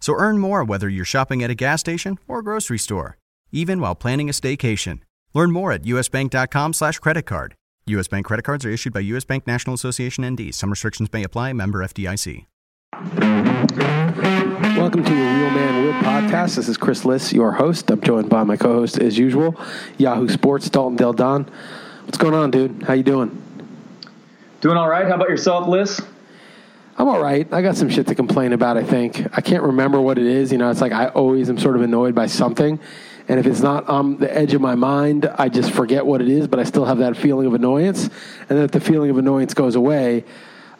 So earn more whether you're shopping at a gas station or a grocery store, even while planning a staycation. Learn more at usbank.com slash credit card. U.S. Bank credit cards are issued by U.S. Bank National Association ND. Some restrictions may apply. Member FDIC. Welcome to a Real Man Real podcast. This is Chris Liss, your host. I'm joined by my co-host, as usual, Yahoo Sports, Dalton Del Don. What's going on, dude? How you doing? Doing all right. How about yourself, Liss? I'm all right. I got some shit to complain about, I think. I can't remember what it is. You know, it's like I always am sort of annoyed by something. And if it's not on the edge of my mind, I just forget what it is, but I still have that feeling of annoyance. And then if the feeling of annoyance goes away,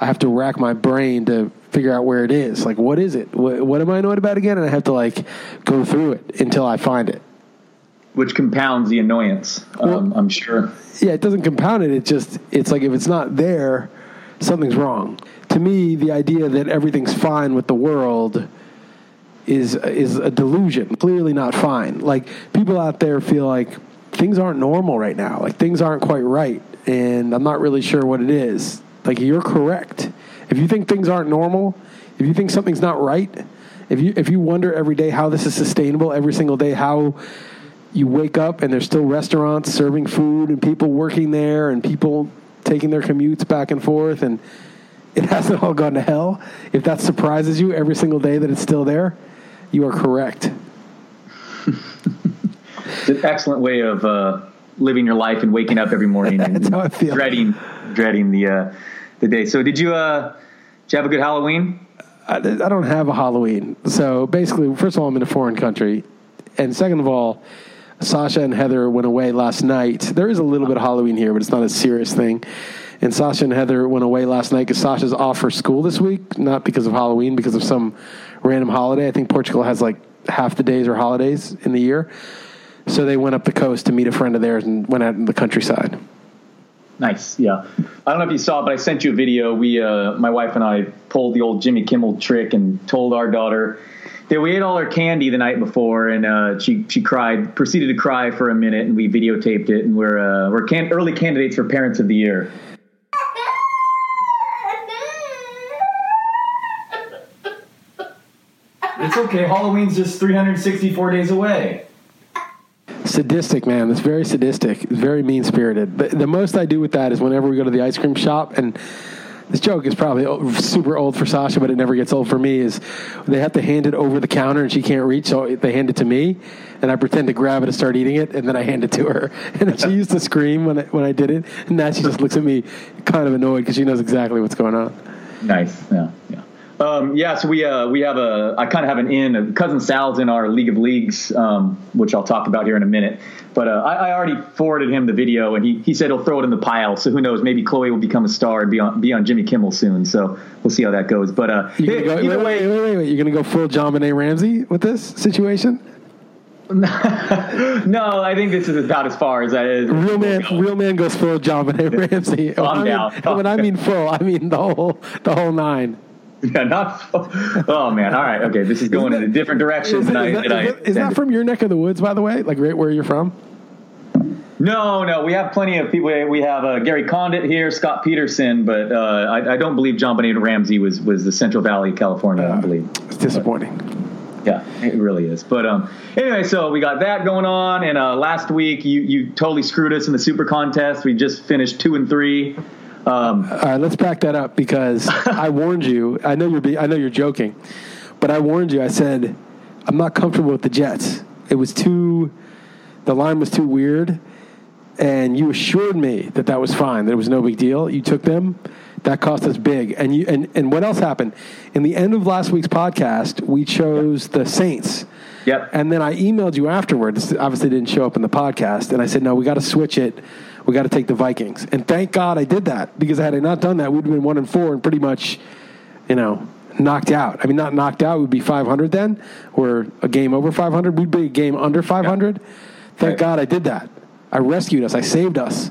I have to rack my brain to figure out where it is. Like, what is it? What, what am I annoyed about again? And I have to, like, go through it until I find it. Which compounds the annoyance, well, um, I'm sure. Yeah, it doesn't compound it. It just, it's like if it's not there, something's wrong. To me, the idea that everything's fine with the world is is a delusion. Clearly not fine. Like people out there feel like things aren't normal right now. Like things aren't quite right, and I'm not really sure what it is. Like you're correct. If you think things aren't normal, if you think something's not right, if you if you wonder every day how this is sustainable every single day, how you wake up and there's still restaurants serving food and people working there and people taking their commutes back and forth and it hasn't all gone to hell. If that surprises you every single day that it's still there, you are correct. it's an excellent way of uh, living your life and waking up every morning and dreading dreading the uh, the day. So did you uh, did you have a good Halloween? I, I don't have a Halloween. So basically, first of all, I'm in a foreign country, and second of all, Sasha and Heather went away last night. There is a little bit of Halloween here, but it's not a serious thing. And Sasha and Heather went away last night because Sasha's off for school this week, not because of Halloween, because of some random holiday. I think Portugal has like half the days or holidays in the year. So they went up the coast to meet a friend of theirs and went out in the countryside. Nice, yeah. I don't know if you saw, it, but I sent you a video. We, uh, my wife and I, pulled the old Jimmy Kimmel trick and told our daughter that we ate all our candy the night before, and uh, she she cried, proceeded to cry for a minute, and we videotaped it, and we're uh, we're can- early candidates for Parents of the Year. It's okay. Halloween's just 364 days away. Sadistic, man. It's very sadistic. It's very mean spirited. The, the most I do with that is whenever we go to the ice cream shop and this joke is probably super old for Sasha, but it never gets old for me. Is they have to hand it over the counter and she can't reach, so they hand it to me, and I pretend to grab it and start eating it, and then I hand it to her. And she used to scream when I, when I did it, and now she just looks at me kind of annoyed because she knows exactly what's going on. Nice, yeah, yeah. Um, yeah, so we uh, we have a I kind of have an in. Cousin Sal's in our League of Leagues, um, which I'll talk about here in a minute. But uh, I, I, already forwarded him the video, and he, he said he'll throw it in the pile. So who knows? Maybe Chloe will become a star and be on be on Jimmy Kimmel soon. So we'll see how that goes. But uh, hey, go, either wait, way, wait, wait, wait, you're gonna go full JonBenét Ramsey with this situation? no, I think this is about as far as that is. Real man, real man goes full JonBenét Ramsey. Calm when down. I mean, when I mean full, I mean the whole the whole nine. Yeah, not. Oh man! All right, okay. This is going that, in a different direction than I. That, is, is that from your neck of the woods, by the way? Like right where you're from? No, no. We have plenty of people. We have uh, Gary Condit here, Scott Peterson, but uh, I, I, don't believe JonBenét Ramsey was was the Central Valley, California. Uh, I believe it's disappointing. But, yeah, it really is. But um, anyway, so we got that going on, and uh, last week you you totally screwed us in the Super Contest. We just finished two and three. Um, All right, let's back that up because I warned you. I know you're be, I know you're joking, but I warned you. I said I'm not comfortable with the Jets, It was too. The line was too weird, and you assured me that that was fine. That it was no big deal. You took them. That cost us big. And you and and what else happened? In the end of last week's podcast, we chose the Saints. Yep. And then I emailed you afterwards. Obviously, didn't show up in the podcast. And I said, no, we got to switch it. We got to take the Vikings. And thank God I did that because had I not done that, we'd have been one and four and pretty much, you know, knocked out. I mean, not knocked out. We'd be 500 then, or a game over 500. We'd be a game under 500. Thank Right. God I did that. I rescued us. I saved us.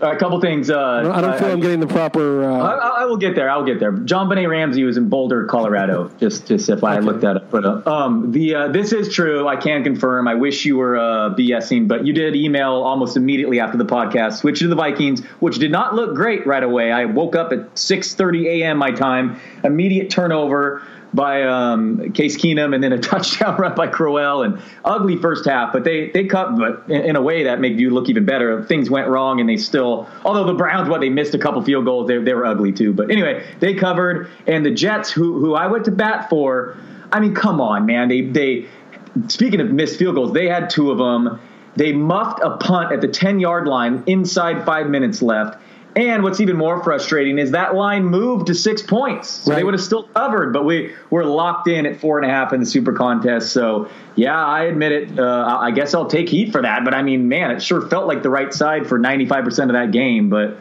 A couple things. Uh, I don't, feel I, am getting the proper. I, Uh, I- I will get there. I will get there. JonBenét Ramsey was in Boulder, Colorado. just, just if I Okay. looked that up. But uh, um, the uh, this is true. I can confirm. I wish you were uh, BSing, but you did email almost immediately after the podcast. Switch to the Vikings, which did not look great right away. I woke up at 6:30 a.m. my time. Immediate turnover by um, Case Keenum, and then a touchdown run by Crowell, and ugly first half. But they they cut, but in, in a way that made you look even better. Things went wrong, and they still. Although the Browns, what they missed a couple field goals, they they were ugly too. But anyway, they covered, and the Jets, who who I went to bat for. I mean, come on, man. They they. Speaking of missed field goals, they had two of them. They muffed a punt at the 10 yard line inside five minutes left. And what's even more frustrating is that line moved to six points. So they would have still covered, but we were locked in at four and a half in the super contest. So, yeah, I admit it. Uh, I I guess I'll take heat for that. But I mean, man, it sure felt like the right side for 95% of that game. But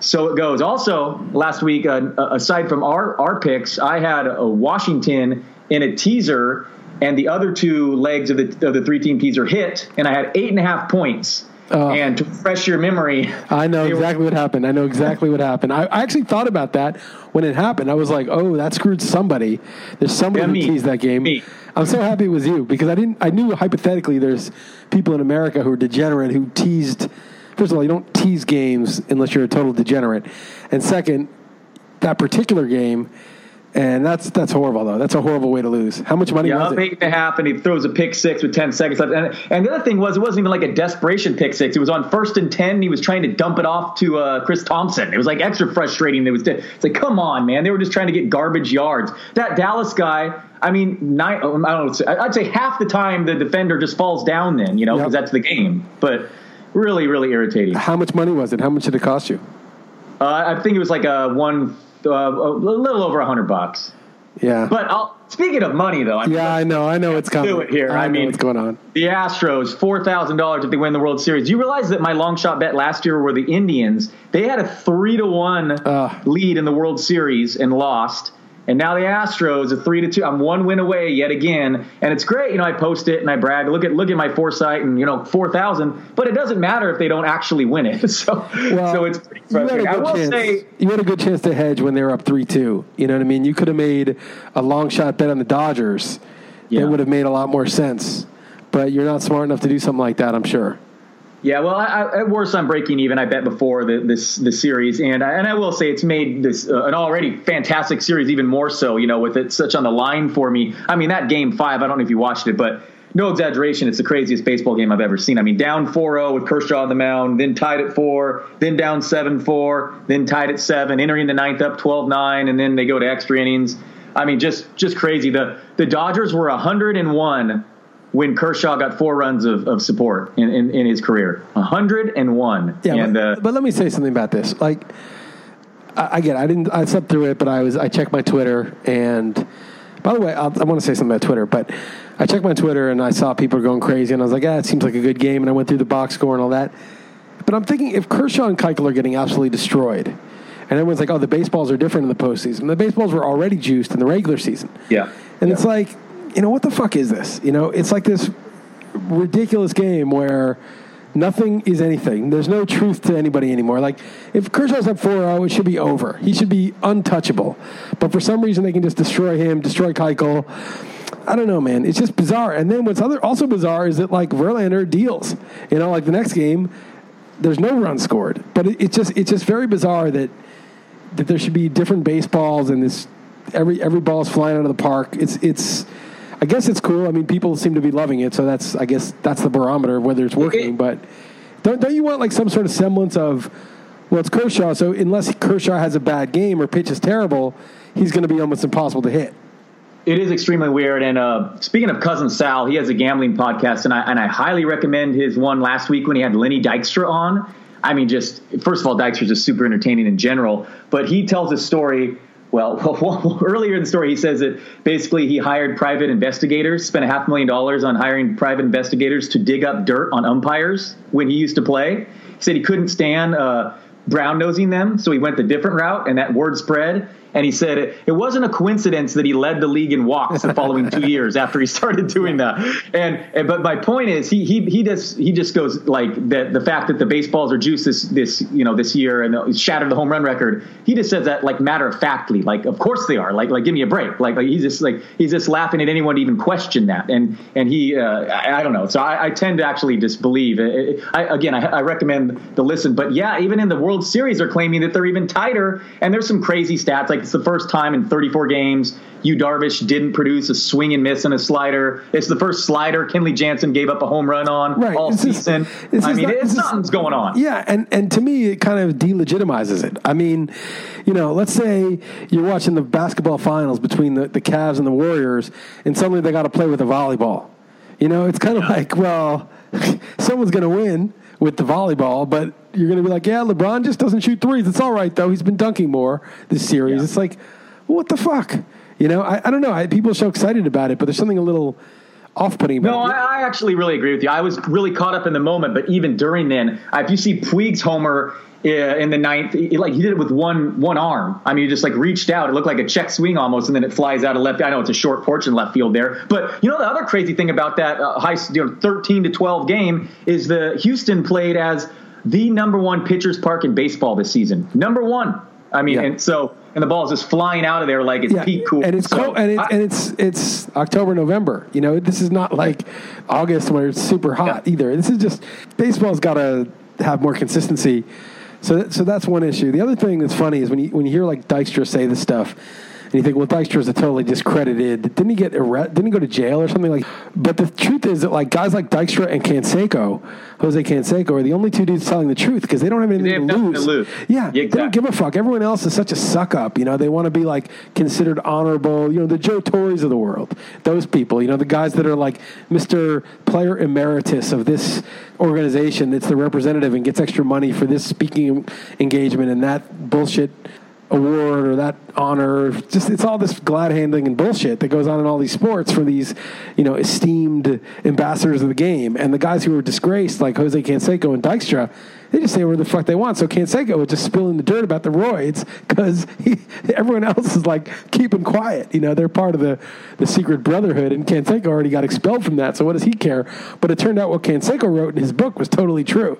so it goes. Also, last week, uh, aside from our, our picks, I had a Washington in a teaser, and the other two legs of the, of the three team teaser hit, and I had eight and a half points. Oh. And to refresh your memory, I know they were- exactly what happened. I know exactly what happened. I, I actually thought about that when it happened. I was like, "Oh, that screwed somebody." There's somebody Yeah, who me. teased that game. Me. I'm so happy it was you because I didn't. I knew hypothetically there's people in America who are degenerate who teased. First of all, you don't tease games unless you're a total degenerate, and second, that particular game, and that's that's horrible though. That's a horrible way to lose. How much money Yeah, was up it? eight and a half, and he throws a pick six with ten seconds left. And, and the other thing was, it wasn't even like a desperation pick six. It was on first and ten. And he was trying to dump it off to uh, Chris Thompson. It was like extra frustrating. It was it's like, come on, man. They were just trying to get garbage yards. That Dallas guy. I mean, nine, I don't know. I'd say half the time the defender just falls down. Then you know because Yep. that's the game. But really, really irritating. How much money was it? How much did it cost you? Uh, I think it was like a one, uh, a little over a hundred bucks. Yeah. But I'll, speaking of money, though, I yeah, I know. I know it's coming. do it here. I, I mean- what's going on. The Astros, four thousand dollars if they win the World Series. You realize that my long shot bet last year were the Indians? They had a three to one lead in the World Series and lost. And now the Astros a three to two. I'm one win away yet again, and it's great. You know, I post it and I brag. Look at look at my foresight and you know four thousand. But it doesn't matter if they don't actually win it. So Well, so it's pretty you had a frustrating. I will chance. say you had a good chance to hedge when they were up three two. You know what I mean? You could have made a long shot bet on the Dodgers. Yeah. It would have made a lot more sense. But you're not smart enough to do something like that. I'm sure. Yeah, well, I, I, at worst, I'm breaking even. I bet before the, this the series, and I, and I will say it's made this uh, an already fantastic series even more so. You know, with it such on the line for me. I mean, that game five. I don't know if you watched it, but no exaggeration, it's the craziest baseball game I've ever seen. I mean, down 4-0 with Kershaw on the mound, then tied at four, then down 7-4, then tied at seven, entering the ninth up 12-9, and then they go to extra innings. I mean, just just crazy. The the Dodgers were 101 when Kershaw got four runs of, of support in, in, in his career. 101. Yeah, and, but, uh, but let me say something about this. Like, I, I get. I didn't, I slept through it, but I was, I checked my Twitter, and by the way, I'll, I want to say something about Twitter, but I checked my Twitter and I saw people going crazy, and I was like, ah, it seems like a good game, and I went through the box score and all that. But I'm thinking if Kershaw and Keuchel are getting absolutely destroyed, and everyone's like, oh, the baseballs are different in the postseason. The baseballs were already juiced in the regular season. yeah. And Yeah. it's like, you know, what the fuck is this? You know, it's like this ridiculous game where nothing is anything. There's no truth to anybody anymore. Like, if Kershaw's up 4 0, it should be over. He should be untouchable. But for some reason, they can just destroy him, destroy Keuchel. I don't know, man. It's just bizarre. And then what's other also bizarre is that, like, Verlander deals. You know, like the next game, there's no run scored. But it, it's just it's just very bizarre that that there should be different baseballs and this every every ball is flying out of the park. It's it's I guess it's cool. I mean, people seem to be loving it, so that's I guess that's the barometer of whether it's working. But don't don't you want like some sort of semblance of well, it's Kershaw, so unless Kershaw has a bad game or pitches terrible, he's going to be almost impossible to hit. It is extremely weird. And uh, speaking of cousin Sal, he has a gambling podcast, and I and I highly recommend his one last week when he had Lenny Dykstra on. I mean, just first of all, Dykstra's just super entertaining in general, but he tells a story. Well, well, earlier in the story, he says that basically he hired private investigators, spent a half million dollars on hiring private investigators to dig up dirt on umpires when he used to play. He said he couldn't stand uh, brown nosing them, so he went the different route, and that word spread and he said it, it wasn't a coincidence that he led the league in walks the following two years after he started doing that. And, and but my point is he he he just he just goes like that the fact that the baseballs are juiced this this you know this year and shattered the home run record. He just says that like matter of factly, like of course they are. Like like give me a break. Like like he's just like he's just laughing at anyone to even question that. And and he uh, I, I, don't know. So I, I, tend to actually just believe. It, I, again, I, I recommend the listen. But yeah, even in the World Series, they're claiming that they're even tighter. And there's some crazy stats like it's the first time in 34 games Yu Darvish didn't produce a swing and miss and a slider. It's the first slider Kenley Jansen gave up a home run on right. all season. I mean, not, it's something's going on. Yeah, and and to me, it kind of delegitimizes it. I mean, you know, let's say you're watching the basketball finals between the, the Cavs and the Warriors, and suddenly they got to play with a volleyball. You know, it's kind of yeah. like, well, someone's going to win with the volleyball, but you're going to be like, yeah, LeBron just doesn't shoot threes. It's all right though. He's been dunking more this series. Yeah. It's like, what the fuck? You know, I, I don't know. I, people are so excited about it, but there's something a little off-putting about no, it. No, I, I, actually really agree with you. I was really caught up in the moment, but even during then, if you see Puig's homer uh, in the ninth, like he did it with one one arm. I mean, he just like reached out. It looked like a check swing almost, and then it flies out of left. I know it's a short porch in left field there, but you know the other crazy thing about that uh, high, you know, thirteen to twelve game is the Houston played as the number one pitchers park in baseball this season. Number one. I mean, yeah. and so and the ball is just flying out of there like it's yeah. peak cool. And it's so, cold, and, it, I, and it's it's October, November. You know, this is not like August where it's super hot yeah. either. This is just baseball's got to have more consistency. So so that's one issue. The other thing that's funny is when you when you hear like Dykstra say this stuff and you think, well, Dykstra is a totally discredited. Didn't he get arrested? Didn't he go to jail or something like? But the truth is that like guys like Dykstra and Canseco, Jose Canseco, are the only two dudes telling the truth because they don't have anything have to, lose. to, lose. Yeah, exactly. they don't give a fuck. Everyone else is such a suck up. You know, they want to be like considered honorable. You know, the Joe Torres of the world. Those people. You know, the guys that are like Mister Player Emeritus of this organization that's the representative and gets extra money for this speaking engagement and that bullshit award or that honor. Just it's all this glad handling and bullshit that goes on in all these sports for these, you know, esteemed ambassadors of the game. And the guys who are disgraced, like Jose Canseco and Dykstra, they just say whatever the fuck they want. So Canseco was just spilling the dirt about the roids because everyone else is like keeping quiet. You know, they're part of the, the secret brotherhood, and Canseco already got expelled from that. So what does he care? But it turned out what Canseco wrote in his book was totally true.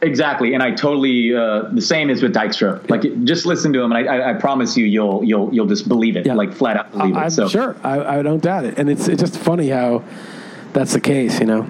Exactly, and I totally uh, the same is with Dykstra. Like, just listen to him, and I, I, promise you, you'll you'll you'll just believe it, yeah. like flat out believe it. I'm so. sure, I, I don't doubt it, and it's it's just funny how that's the case, you know.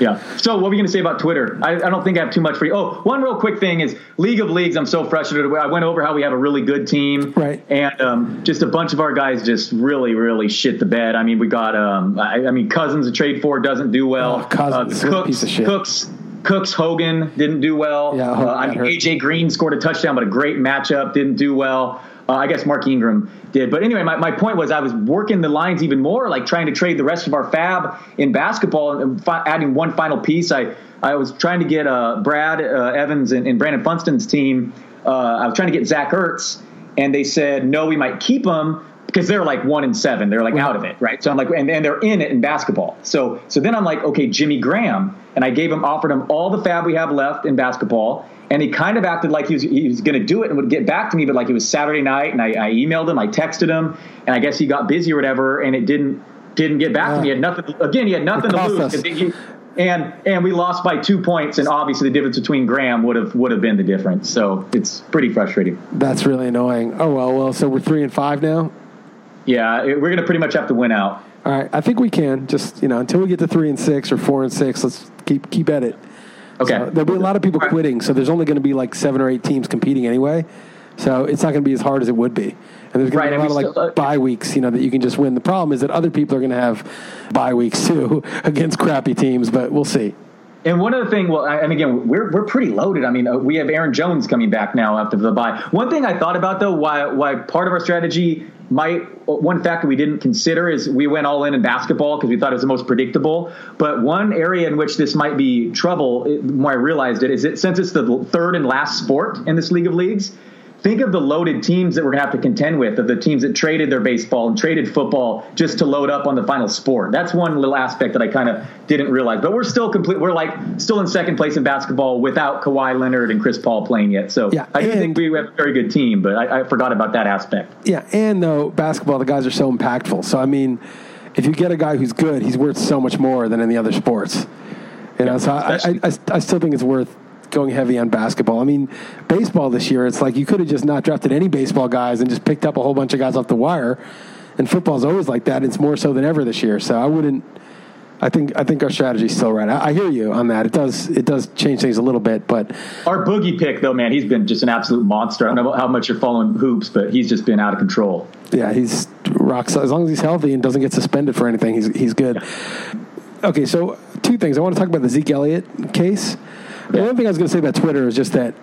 Yeah. So, what were you going to say about Twitter? I, I, don't think I have too much for you. Oh, one real quick thing is League of Leagues. I'm so frustrated. I went over how we have a really good team, right? And um, just a bunch of our guys just really, really shit the bed. I mean, we got, um, I, I mean, Cousins a trade for doesn't do well. Oh, Cousins, uh, Cooks, piece of shit. Cooks Cooks Hogan didn't do well. Yeah, uh, I mean, AJ Green scored a touchdown, but a great matchup didn't do well. Uh, I guess Mark Ingram did. But anyway, my, my point was I was working the lines even more, like trying to trade the rest of our fab in basketball and fi- adding one final piece. I, I was trying to get uh, Brad uh, Evans and, and, Brandon Funston's team. Uh, I was trying to get Zach Ertz, and they said, no, we might keep him because they're like one in seven. They're like out of it, right? So I'm like, and, and they're in it in basketball. So so then I'm like, okay, Jimmy Graham, and I gave him offered him all the fab we have left in basketball, and he kind of acted like he was he was going to do it and would get back to me, but like it was Saturday night, and I, I, emailed him, I texted him, and I guess he got busy or whatever, and it didn't didn't get back to me. He had nothing again. He had nothing to lose. He, and and we lost by two points, and obviously the difference between Graham would have would have been the difference. So it's pretty frustrating. That's really annoying. Oh well, well. So we're three and five now. Yeah, we're going to pretty much have to win out. All right, I think we can. Just you know, until we get to three and six or four and six, let's keep keep at it. Okay. So there'll be a lot of people quitting, so there's only going to be like seven or eight teams competing anyway. So it's not going to be as hard as it would be. And there's going right, to be a lot of like still, uh, bye weeks, you know, that you can just win. The problem is that other people are going to have bye weeks too against crappy teams, but we'll see. And one other thing, well, and again, we're we're pretty loaded. I mean, uh, we have Aaron Jones coming back now after the bye. One thing I thought about though, why why part of our strategy might one factor we didn't consider is we went all in in basketball because we thought it was the most predictable. But one area in which this might be trouble, it, when I realized it, is it since it's the third and last sport in this league of leagues think of the loaded teams that we're going to have to contend with of the teams that traded their baseball and traded football just to load up on the final sport. That's one little aspect that I kind of didn't realize. But we're still complete. We're like still in second place in basketball without Kawhi Leonard and Chris Paul playing yet. So yeah, I do think we have a very good team, but I, I forgot about that aspect. Yeah, and though basketball, the guys are so impactful. So I mean, if you get a guy who's good, he's worth so much more than any other sports. You know, so I, I, I, I still think it's worth going heavy on basketball. I mean, baseball this year, it's like you could have just not drafted any baseball guys and just picked up a whole bunch of guys off the wire. And football's always like that. It's more so than ever this year. So I wouldn't. I think I think our strategy's still right. I, I, hear you on that. It does it does change things a little bit, but our boogie pick though, man, he's been just an absolute monster. I don't know how much you're following hoops, but he's just been out of control. Yeah, he's rocks. As long as he's healthy and doesn't get suspended for anything, he's he's good. Okay, so two things. I want to talk about the Zeke Elliott case. The one thing I was going to say about Twitter is just that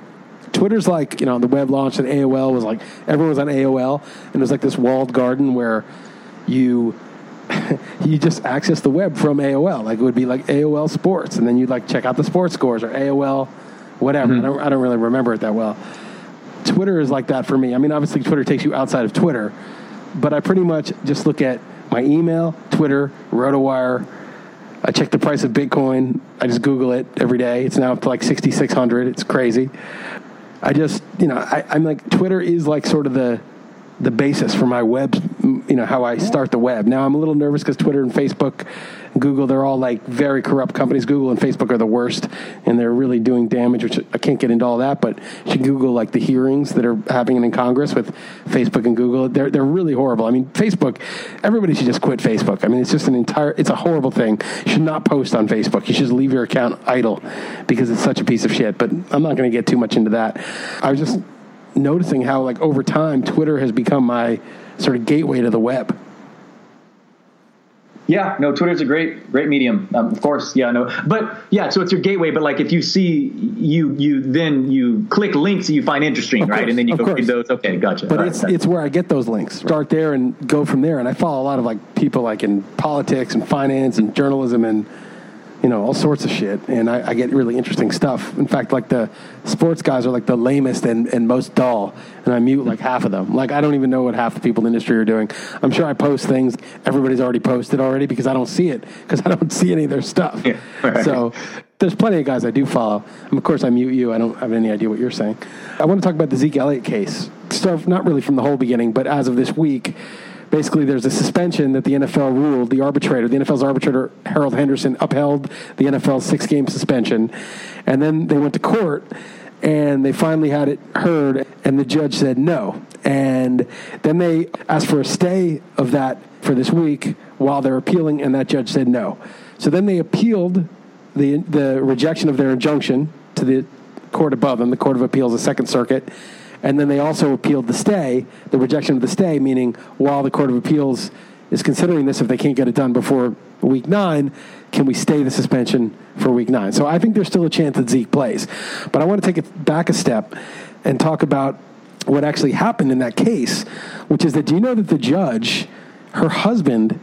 Twitter's like, you know, the web launched and AOL was like, everyone was on AOL, and it was like this walled garden where you you just access the web from AOL. Like it would be like AOL Sports, and then you'd like check out the sports scores or AOL, whatever. Mm-hmm. I, don't, I don't really remember it that well. Twitter is like that for me. I mean, obviously, Twitter takes you outside of Twitter, but I pretty much just look at my email, Twitter, RotoWire, I check the price of Bitcoin. I just Google it every day. It's now up to like 6,600. It's crazy. I just, you know, I, I'm like, Twitter is like sort of the, the basis for my web, you know, how I start the web. Now I'm a little nervous because Twitter and Facebook Google, they're all like very corrupt companies. Google and Facebook are the worst, and they're really doing damage. Which I can't get into all that, but you should Google like the hearings that are happening in Congress with Facebook and Google. They're they're really horrible. I mean, Facebook. Everybody should just quit Facebook. I mean, it's just an entire. It's a horrible thing. You should not post on Facebook. You should just leave your account idle because it's such a piece of shit. But I'm not going to get too much into that. I was just noticing how like over time Twitter has become my sort of gateway to the web. Yeah, no, Twitter's a great, great medium. Um, of course, yeah, no, but yeah, so it's your gateway. But like, if you see you, you then you click links that you find interesting, of right, and then you go course. read those. Okay, gotcha. But it's it's where I get those links. Start there and go from there. And I follow a lot of like people like in politics and finance and journalism and you know, all sorts of shit. And I, I, get really interesting stuff. In fact, like the sports guys are like the lamest and, and most dull. And I mute like half of them. Like, I don't even know what half the people in the industry are doing. I'm sure I post things everybody's already posted already because I don't see it, because I don't see any of their stuff. Yeah, right. So there's plenty of guys I do follow. And of course, I mute you. I don't have any idea what you're saying. I want to talk about the Zeke Elliott case. Stuff not really from the whole beginning, but as of this week basically there's a suspension that the NFL ruled. The arbitrator, the NFL's arbitrator Harold Henderson, upheld the NFL's six game suspension, and then they went to court and they finally had it heard, and the judge said no. And then they asked for a stay of that for this week while they're appealing, and that judge said no. So then they appealed the the rejection of their injunction to the court above them, the Court of Appeals, the Second Circuit and then they also appealed the stay, the rejection of the stay, meaning while the Court of Appeals is considering this, if they can't get it done before week nine, can we stay the suspension for week nine? So I think there's still a chance that Zeke plays. But I want to take it back a step and talk about what actually happened in that case, which is that do you know that the judge, her husband,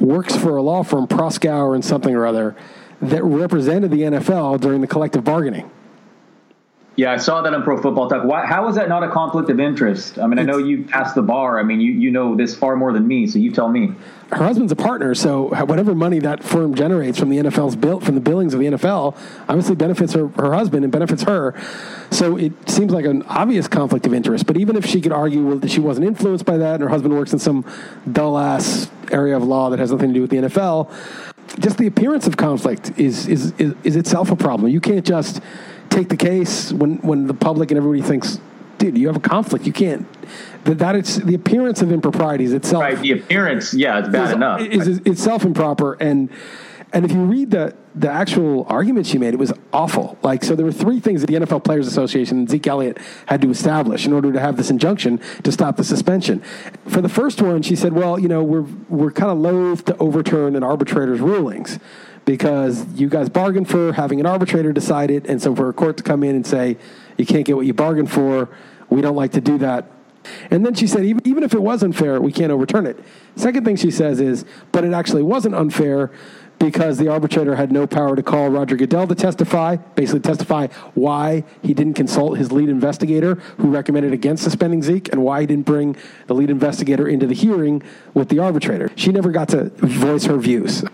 works for a law firm, Proskauer and something or other, that represented the NFL during the collective bargaining? Yeah, I saw that on Pro Football Talk. Why, how is that not a conflict of interest? I mean, I know you passed the bar. I mean, you, you know this far more than me, so you tell me. Her husband's a partner, so whatever money that firm generates from the NFL's built from the billings of the NFL obviously benefits her, her husband and benefits her. So it seems like an obvious conflict of interest. But even if she could argue that she wasn't influenced by that, and her husband works in some dull ass area of law that has nothing to do with the NFL, just the appearance of conflict is is, is, is itself a problem. You can't just take the case when when the public and everybody thinks, dude, you have a conflict. You can't. That, that it's the appearance of improprieties itself. Right. The appearance, yeah, it's bad is, enough. Is, is itself improper and. And if you read the the actual argument she made, it was awful. Like, so there were three things that the NFL Players Association and Zeke Elliott had to establish in order to have this injunction to stop the suspension. For the first one, she said, "Well, you know, we're we're kind of loath to overturn an arbitrator's rulings." Because you guys bargained for having an arbitrator decide it, and so for a court to come in and say you can't get what you bargained for, we don't like to do that. And then she said, even, even if it was unfair, we can't overturn it. Second thing she says is, but it actually wasn't unfair because the arbitrator had no power to call Roger Goodell to testify, basically testify why he didn't consult his lead investigator who recommended against suspending Zeke and why he didn't bring the lead investigator into the hearing with the arbitrator. She never got to voice her views.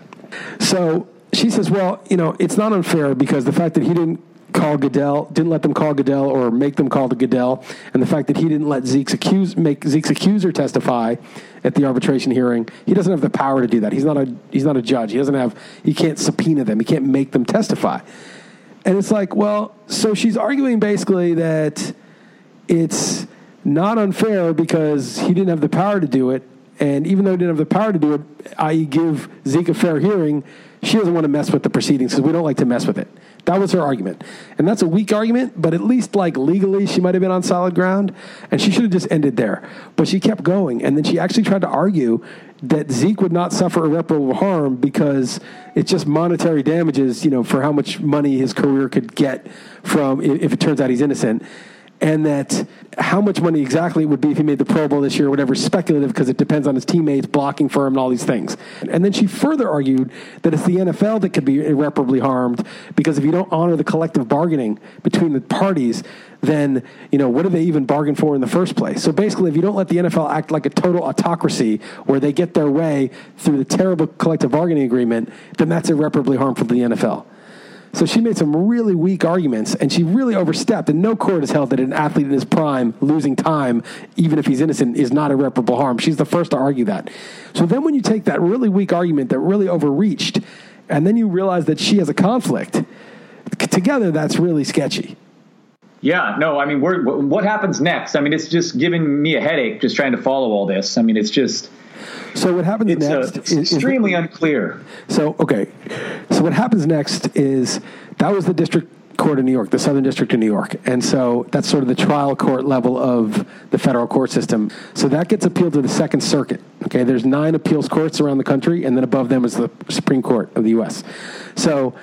So she says, well, you know, it's not unfair because the fact that he didn't call Goodell, didn't let them call Goodell or make them call the Goodell, and the fact that he didn't let Zeke's accuse make Zeke's accuser testify at the arbitration hearing, he doesn't have the power to do that. He's not a he's not a judge. He doesn't have he can't subpoena them. He can't make them testify. And it's like, well, so she's arguing basically that it's not unfair because he didn't have the power to do it. And even though he didn't have the power to do it, i.e., give Zeke a fair hearing, she doesn't want to mess with the proceedings because we don't like to mess with it. That was her argument. And that's a weak argument, but at least like legally she might have been on solid ground and she should have just ended there. But she kept going and then she actually tried to argue that Zeke would not suffer irreparable harm because it's just monetary damages, you know, for how much money his career could get from if it turns out he's innocent and that how much money exactly it would be if he made the Pro Bowl this year or whatever speculative because it depends on his teammates blocking for him and all these things. And then she further argued that it's the NFL that could be irreparably harmed because if you don't honor the collective bargaining between the parties, then you know what do they even bargain for in the first place? So basically, if you don't let the NFL act like a total autocracy where they get their way through the terrible collective bargaining agreement, then that's irreparably harmful to the NFL. So she made some really weak arguments, and she really overstepped. And no court has held that an athlete in his prime losing time, even if he's innocent, is not irreparable harm. She's the first to argue that. So then, when you take that really weak argument that really overreached, and then you realize that she has a conflict, together that's really sketchy. Yeah, no, I mean, what happens next? I mean, it's just giving me a headache just trying to follow all this. I mean, it's just so what happens it's uh, next? A, it's is, extremely is, unclear. So okay, so what happens next is that was the district court in New York, the Southern District of New York, and so that's sort of the trial court level of the federal court system. So that gets appealed to the Second Circuit. Okay, there's nine appeals courts around the country, and then above them is the Supreme Court of the U.S. So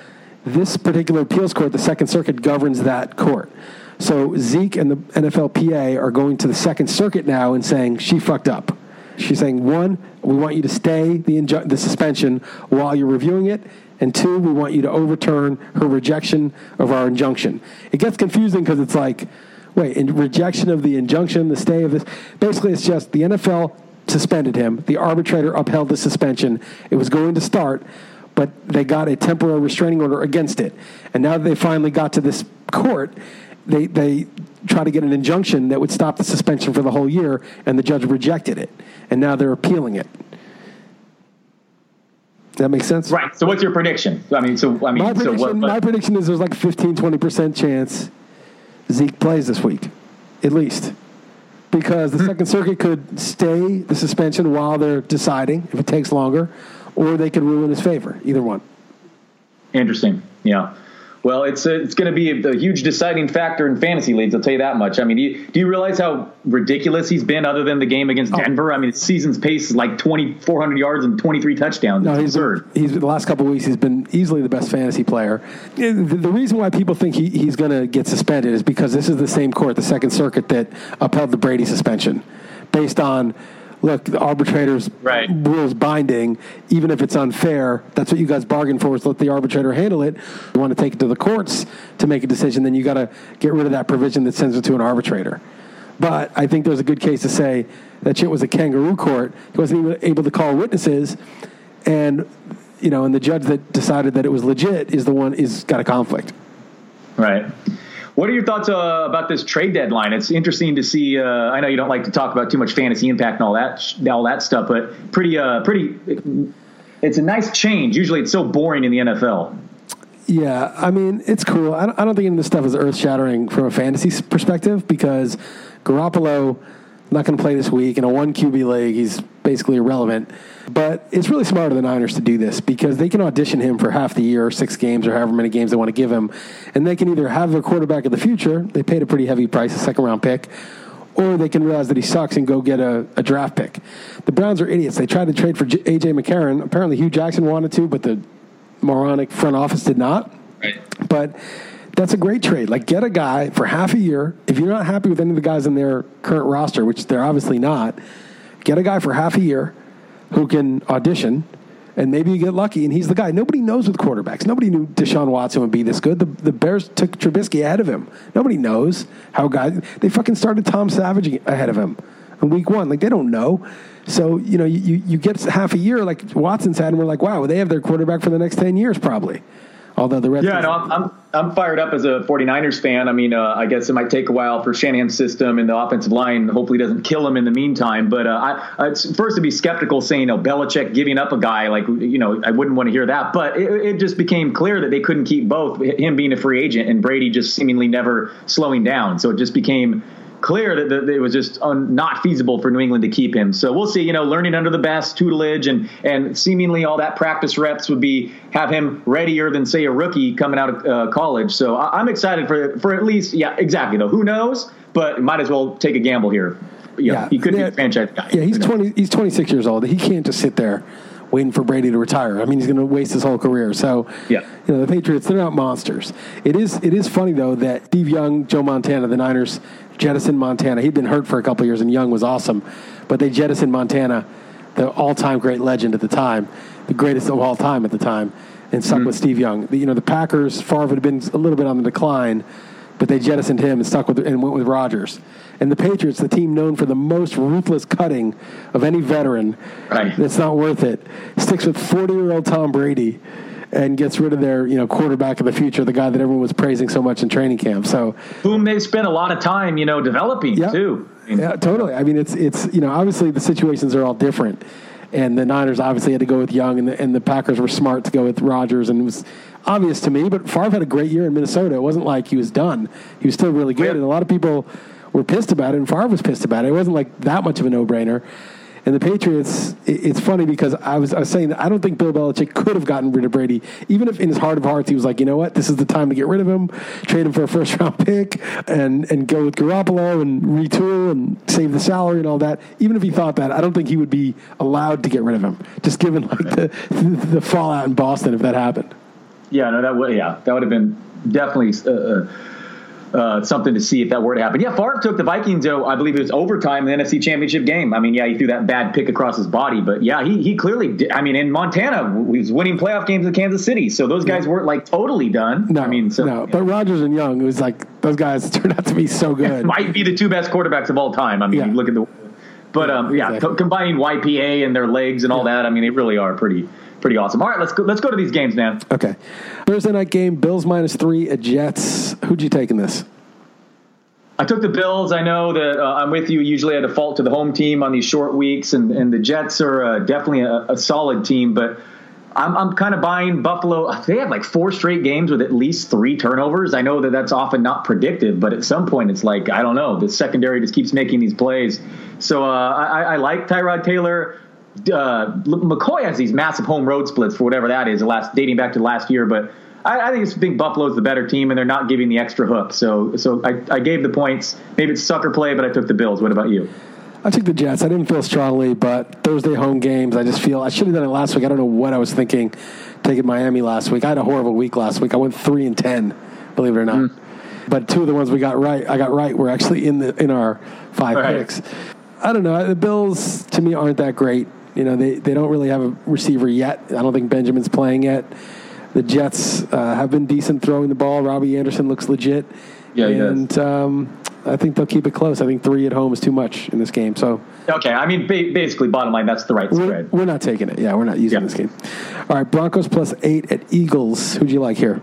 this particular appeals court, the Second Circuit, governs that court. So Zeke and the NFLPA are going to the Second Circuit now and saying she fucked up. She's saying, one, we want you to stay the, inju- the suspension while you're reviewing it. And two, we want you to overturn her rejection of our injunction. It gets confusing because it's like, wait, in rejection of the injunction, the stay of this. Basically, it's just the NFL suspended him. The arbitrator upheld the suspension. It was going to start, but they got a temporary restraining order against it. And now that they finally got to this court, they, they try to get an injunction that would stop the suspension for the whole year, and the judge rejected it and now they're appealing it. That makes sense? Right. So what's your prediction? I mean, so I mean, my prediction, so what, my prediction is there's like 15, 20 percent chance Zeke plays this week, at least, because the hmm. Second Circuit could stay the suspension while they're deciding if it takes longer, or they could rule in his favor. Either one. Interesting. Yeah. Well, it's a, it's going to be a, a, huge deciding factor in fantasy leagues. I'll tell you that much. I mean, do you, do you realize how ridiculous he's been other than the game against oh. Denver? I mean, his season's pace is like 2,400 yards and 23 touchdowns. No, he's absurd. Been, he's the last couple of weeks he's been easily the best fantasy player. The, the reason why people think he, he's going to get suspended is because this is the same court, the Second Circuit, that upheld the Brady suspension based on look, the arbitrator's right. rules binding, even if it's unfair. That's what you guys bargained for, is let the arbitrator handle it. You want to take it to the courts to make a decision, then you got to get rid of that provision that sends it to an arbitrator. But I think there's a good case to say that shit was a kangaroo court. He wasn't even able to call witnesses, and you know, and the judge that decided that it was legit is the one is got a conflict. Right. What are your thoughts uh, about this trade deadline? It's interesting to see. Uh, I know you don't like to talk about too much fantasy impact and all that, all that stuff, but pretty, uh, pretty. It's a nice change. Usually, it's so boring in the NFL. Yeah, I mean, it's cool. I don't, I don't think any of this stuff is earth shattering from a fantasy perspective because Garoppolo not going to play this week in a one QB league. He's basically irrelevant. But it's really smart of the Niners to do this because they can audition him for half the year, six games, or however many games they want to give him. And they can either have their quarterback of the future, they paid a pretty heavy price, a second round pick, or they can realize that he sucks and go get a, a draft pick. The Browns are idiots. They tried to trade for A.J. McCarron. Apparently, Hue Jackson wanted to, but the moronic front office did not. Right. But that's a great trade. Like, get a guy for half a year. If you're not happy with any of the guys in their current roster, which they're obviously not, get a guy for half a year who can audition, and maybe you get lucky, and he's the guy. Nobody knows with quarterbacks. Nobody knew Deshaun Watson would be this good. The, the Bears took Trubisky ahead of him. Nobody knows how guys. They fucking started Tom Savage ahead of him in week one. Like, they don't know. So, you know, you, you get half a year like Watson's had, and we're like, wow, they have their quarterback for the next 10 years, probably. Although the Redskins. Yeah, no, I'm, I'm, I'm fired up as a 49ers fan. I mean, uh, I guess it might take a while for Shanahan's system and the offensive line hopefully doesn't kill him in the meantime. But uh, I, I, first to be skeptical saying, you know, Belichick giving up a guy, like, you know, I wouldn't want to hear that. But it, it just became clear that they couldn't keep both, him being a free agent and Brady just seemingly never slowing down. So it just became clear that, it was just un, not feasible for New England to keep him. So we'll see. You know, learning under the best tutelage and and seemingly all that practice reps would be have him readier than say a rookie coming out of uh, college. So I, am excited for for at least yeah exactly though. Who knows? But might as well take a gamble here. You know, yeah, he could yeah, be a franchise guy. Yeah, he's twenty. He's 26 years old. He can't just sit there waiting for Brady to retire. I mean, he's going to waste his whole career. So, yeah. you know, the Patriots, they're not monsters. It is it is funny, though, that Steve Young, Joe Montana, the Niners jettisoned Montana. He'd been hurt for a couple years, and Young was awesome, but they jettisoned Montana, the all-time great legend at the time, the greatest of all time at the time, and stuck mm-hmm. with Steve Young. The, you know, the Packers, Favre had been a little bit on the decline, but they jettisoned him and stuck with and went with Rodgers. And the Patriots, the team known for the most ruthless cutting of any veteran, right. that's not worth it, sticks with 40-year-old Tom Brady and gets rid of their you know quarterback of the future, the guy that everyone was praising so much in training camp. So whom they spent a lot of time you know developing yeah, too. Yeah, totally. I mean, it's it's you know obviously the situations are all different, and the Niners obviously had to go with Young, and the, and the Packers were smart to go with Rodgers, and it was obvious to me. But Favre had a great year in Minnesota. It wasn't like he was done. He was still really good, yeah. and a lot of people were pissed about it, and Favre was pissed about it. It wasn't like that much of a no brainer. And the Patriots, it's funny because I was, I was saying that I don't think Bill Belichick could have gotten rid of Brady, even if in his heart of hearts he was like, you know what, this is the time to get rid of him, trade him for a first round pick, and and go with Garoppolo and retool and save the salary and all that. Even if he thought that, I don't think he would be allowed to get rid of him, just given like the the fallout in Boston if that happened. Yeah, no, that would yeah, that would have been definitely. Uh, uh something to see if that were to happen. Yeah, Favre took the Vikings, though, I believe it was overtime in the NFC Championship game. I mean, yeah, he threw that bad pick across his body, but yeah, he, he clearly did. I mean, in Montana, he was winning playoff games in Kansas City, so those guys weren't like totally done. No, I mean, so, no, but Rodgers and Young, it was like those guys turned out to be so good. Might be the two best quarterbacks of all time. I mean, yeah. look at the. But um, yeah, exactly. combining YPA and their legs and all yeah. that, I mean, they really are pretty pretty awesome. All right, let's go, let's go to these games now. Okay, Thursday night game: Bills minus three at Jets. Who'd you take in this? I took the Bills. I know that uh, I'm with you. Usually, I default to the home team on these short weeks, and, and the Jets are uh, definitely a, a, solid team. But I'm, I'm kind of buying Buffalo. They have like four straight games with at least three turnovers. I know that that's often not predictive, but at some point, it's like I don't know. The secondary just keeps making these plays. So uh, I, I, like Tyrod Taylor. Uh, McCoy has these massive home road splits for whatever that is, last dating back to last year, but I, I think think Buffalo's the better team, and they're not giving the extra hook. So so I, I gave the points. Maybe it's sucker play, but I took the Bills. What about you? I took the Jets. I didn't feel strongly, but Thursday home games, I just feel I should have done it last week. I don't know what I was thinking taking Miami last week. I had a horrible week last week. I went three and ten, believe it or not. Mm. But two of the ones we got right, I got right, were actually in the in our five right. picks. I don't know. The Bills to me aren't that great. You know, they, they don't really have a receiver yet. I don't think Benjamin's playing yet. The Jets uh, have been decent throwing the ball. Robbie Anderson looks legit. Yeah, and um, I think they'll keep it close. I think three at home is too much in this game. So okay, I mean, ba- basically, bottom line, that's the right we're, spread. We're not taking it. Yeah, we're not using yeah. this game. All right, Broncos plus eight at Eagles. Who'd you like here?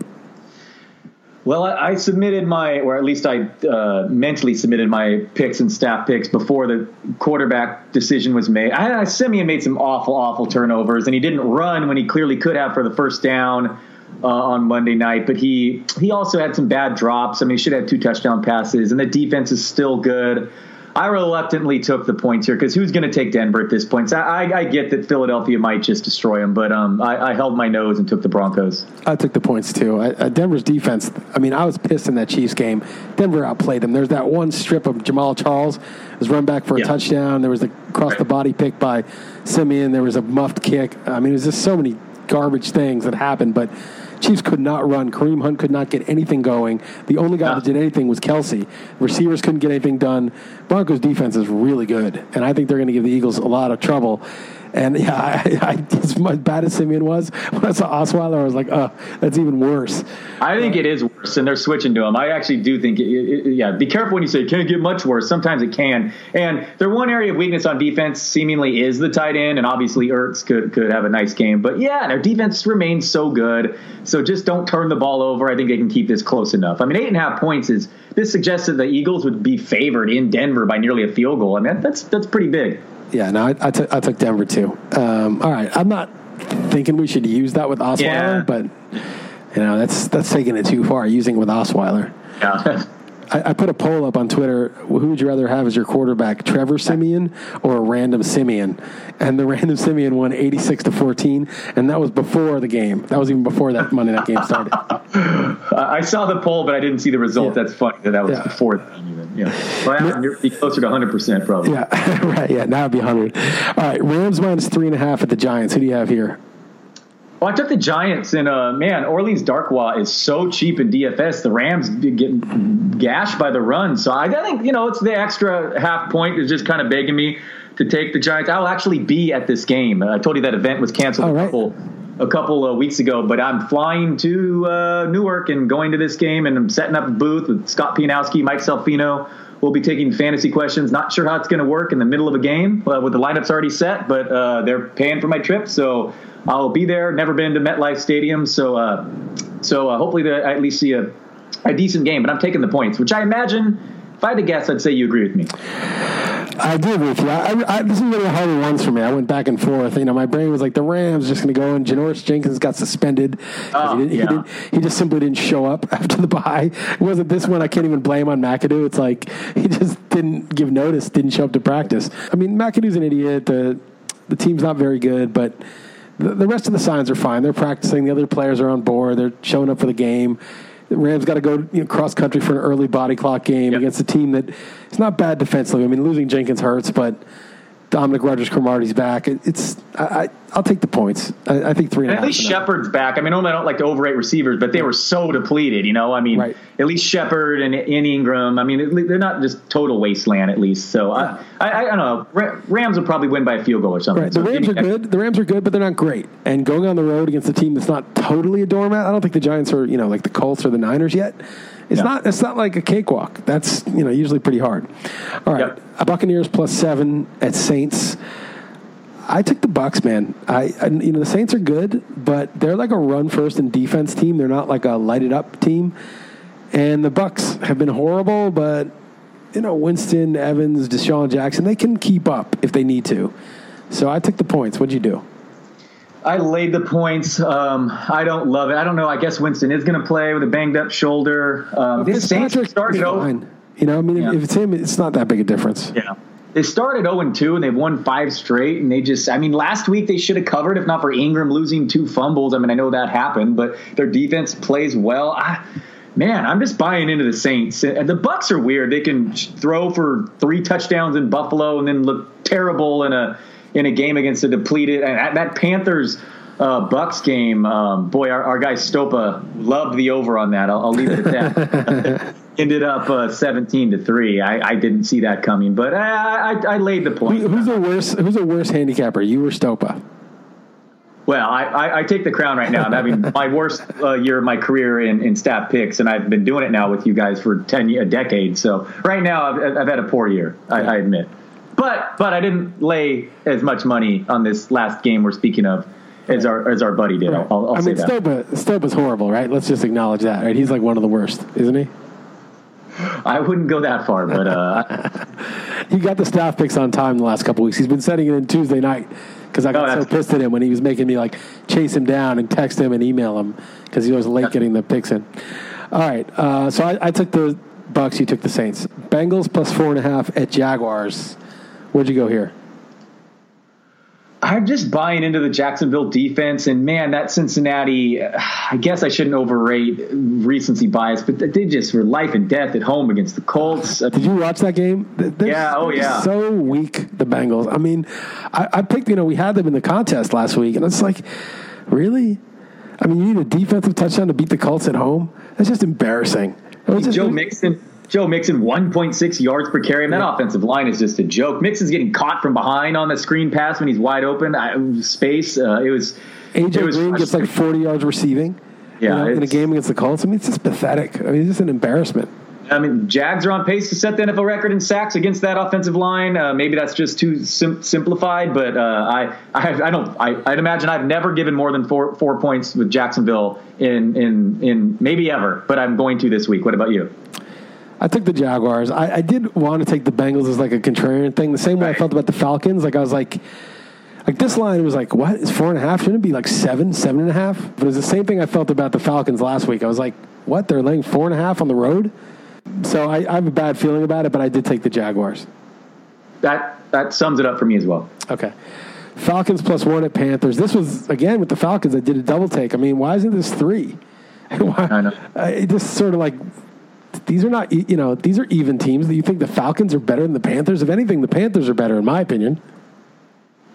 Well, I, I submitted my, or at least I uh, mentally submitted my picks and staff picks before the quarterback decision was made. I, I Siemian made some awful, awful turnovers, and he didn't run when he clearly could have for the first down. Uh, on Monday night, but he he also had some bad drops. I mean, he should have two touchdown passes, and the defense is still good. I reluctantly took the points here because who's going to take Denver at this point? So I, I, get that Philadelphia might just destroy them, but um, I, I, held my nose and took the Broncos. I took the points too. I, uh, Denver's defense. I mean, I was pissed in that Chiefs game. Denver outplayed them. There's that one strip of Jamaal Charles was run back for a yeah. touchdown. There was a cross the body pick by Siemian. There was a muffed kick. I mean, it was just so many garbage things that happened, but Chiefs could not run. Kareem Hunt could not get anything going. The only guy that did anything was Kelce. Receivers couldn't get anything done. Broncos defense is really good, and I think they're going to give the Eagles a lot of trouble. And yeah, I, I, as bad as Siemian was, when I saw Osweiler, I was like, oh, that's even worse. I think it is worse, and they're switching to him. I actually do think, it, it, yeah, be careful when you say it can't get much worse. Sometimes it can. And their one area of weakness on defense seemingly is the tight end, and obviously Ertz could, could have a nice game. But yeah, their defense remains so good. So just don't turn the ball over. I think they can keep this close enough. I mean, eight and a half points is this suggests that the Eagles would be favored in Denver by nearly a field goal. I mean, that's that's pretty big. Yeah, no, I, I, t- I took Denver too. Um, all right, I'm not thinking we should use that with Osweiler, yeah. but you know that's that's taking it too far using it with Osweiler. Yeah. I, I, put a poll up on Twitter. Who would you rather have as your quarterback, Trevor Siemian or a random Simeon? And the random Simeon won 86 to 14, and that was before the game. That was even before that Monday night game started. I saw the poll, but I didn't see the result. Yeah. That's funny that that was yeah. before the Yeah. Well, you're be closer to 100% probably. Yeah, right. Yeah, now it'd be 100. All right, Rams minus three and a half at the Giants. Who do you have here? Well, I took the Giants, and uh, man, Orleans Darkwa is so cheap in DFS. The Rams get gashed by the run, so I, I think you know it's the extra half point is just kind of begging me to take the Giants. I'll actually be at this game. I told you that event was canceled a couple a couple of weeks ago, but I'm flying to uh, Newark and going to this game, and I'm setting up a booth with Scott Pianowski, Mike Salfino. We'll be taking fantasy questions. Not sure how it's going to work in the middle of a game uh, with the lineups already set, but uh, they're paying for my trip, so I'll be there. Never been to MetLife Stadium, so uh, so uh, hopefully I at least see a, a decent game. But I'm taking the points, which I imagine, if I had to guess, I'd say you agree with me. I agree with you. I, I, this is really harder ones for me. I went back and forth. You know, my brain was like the Rams just going to go, and Janoris Jenkins got suspended. Oh, he, yeah. he, he, just simply didn't show up after the bye. It wasn't this one. I can't even blame on McAdoo. It's like he just didn't give notice, didn't show up to practice. I mean, McAdoo's an idiot. The the team's not very good, but the, the rest of the signs are fine. They're practicing. The other players are on board. They're showing up for the game. The Rams got to go you know, cross country for an early body clock game yep. against a team that is not bad defensively. I mean, losing Jenkins hurts, but Dominique Rodgers-Cromartie's back. It, it's I, I will take the points. I, I think three. And, and at least Shepard's back. I mean, normally I don't like to overrate receivers, but they were so depleted. You know, I mean, right. at least Shepard and, and Ingram. I mean, they're not just total wasteland. At least, so yeah. I, I, I don't know. Rams will probably win by a field goal or something. Right. The so Rams are good. The Rams are good, but they're not great. And going on the road against a team that's not totally a doormat, I don't think the Giants are you know like the Colts or the Niners yet. It's yeah. not. It's not like a cakewalk. That's you know usually pretty hard. All right, yep. Buccaneers plus seven at Saints. I took the Bucks, man. I, I, you know the Saints are good, but they're like a run first and defense team. They're not like a lighted up team. And the Bucks have been horrible, but you know Winston, Evans, DeSean Jackson, they can keep up if they need to. So I took the points. What'd you do? I laid the points. Um, I don't love it. I don't know. I guess Winston is going to play with a banged up shoulder. Um, this Saints started fine. You know, I mean, yeah. if it's him, it's not that big a difference. Yeah. They started 0 2 and they've won five straight. And they just, I mean, last week they should have covered if not for Ingram losing two fumbles. I mean, I know that happened, but their defense plays well. I, man, I'm just buying into the Saints. The Bucks are weird. They can throw for three touchdowns in Buffalo and then look terrible in a in a game against a depleted. And that Panthers uh, Bucks game, um, boy, our, our guy Stopa loved the over on that. I'll, I'll leave it at that. ended up uh, 17 to 3 I, I, didn't see that coming but i, I, I laid the point Who, who's the worst who's the worst handicapper you or stopa well I, I, I, take the crown right now I mean, my worst uh, year of my career in, in stat picks and i've been doing it now with you guys for 10 a decade so right now i've, I've had a poor year I, I admit but but i didn't lay as much money on this last game we're speaking of as our as our buddy did. Right. I'll, I'll i mean, Stopa, Stopa's horrible, right? Let's just acknowledge that, right? He's like one of the worst, isn't he? I wouldn't go that far, but uh, he got the staff picks on time the last couple weeks. He's been setting it in Tuesday night because I got oh, so pissed at him when he was making me like chase him down and text him and email him because he was late getting the picks in. All right, uh, so I, I, took the Bucks. You took the Saints. Bengals plus four and a half at Jaguars. Where'd you go here? I'm just buying into the Jacksonville defense, and man, that Cincinnati. Uh, I guess I shouldn't overrate recency bias, but they just were life and death at home against the Colts. Did you watch that game? They're, yeah, oh yeah. So weak, the Bengals. I mean, I, I, picked. You know, we had them in the contest last week, and it's like, Really? I mean, you need a defensive touchdown to beat the Colts at home. That's just embarrassing. Just, Joe Mixon. Joe Mixon, 1.6 yards per carry. And that yeah. offensive line is just a joke. Mixon's getting caught from behind on the screen pass when he's wide open. I, space. Uh, it was. AJ it was Green gets like 40 yards receiving. Yeah, you know, in a game against the Colts. I mean, it's just pathetic. I mean, it's just an embarrassment. I mean, Jags are on pace to set the NFL record in sacks against that offensive line. Uh, maybe that's just too sim- simplified, but uh, I, I, I don't. I, would imagine I've never given more than four four points with Jacksonville in in in maybe ever, but I'm going to this week. What about you? I took the Jaguars. I, I did want to take the Bengals as like a contrarian thing, the same way. I felt about the Falcons. Like I was like like this line was like, what? It's four and a half? Shouldn't it be like seven, seven and a half? But it was the same thing I felt about the Falcons last week. I was like, what? They're laying four and a half on the road? So I, I have a bad feeling about it, but I did take the Jaguars. That that sums it up for me as well. Okay. Falcons plus one at Panthers. This was again with the Falcons. I did a double take. I mean, why isn't this three? why, I know. Uh, it just sort of like these are not you know these are even teams. Do you think the Falcons are better than the Panthers? If anything, the Panthers are better in my opinion.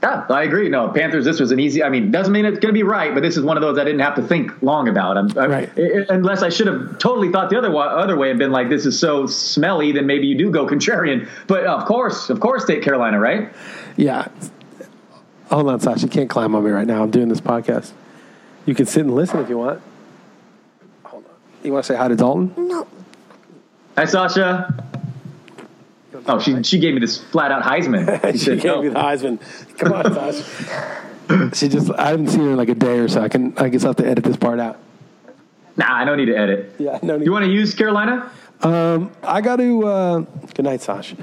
Yeah, I agree. No, Panthers. This was an easy. I mean, doesn't mean it's going to be right, but this is one of those I didn't have to think long about. I'm, right. I, unless I should have totally thought the other other way and been like, this is so smelly, then maybe you do go contrarian. But of course, of course, take Carolina, right? Yeah. Hold on, Sasha. You can't climb on me right now. I'm doing this podcast. You can sit and listen if you want. Hold on. You want to say hi to Dalton? No. Hi, Sasha. Oh, she she gave me this flat out Heisman. She, she said, gave no. me the Heisman. Come on, Sasha. she just I haven't seen her in like a day or so. I can I guess I have to edit this part out. Nah, I don't need to edit. Yeah, no need. You want to use Carolina? Um, I got to. Uh, good night, Sasha.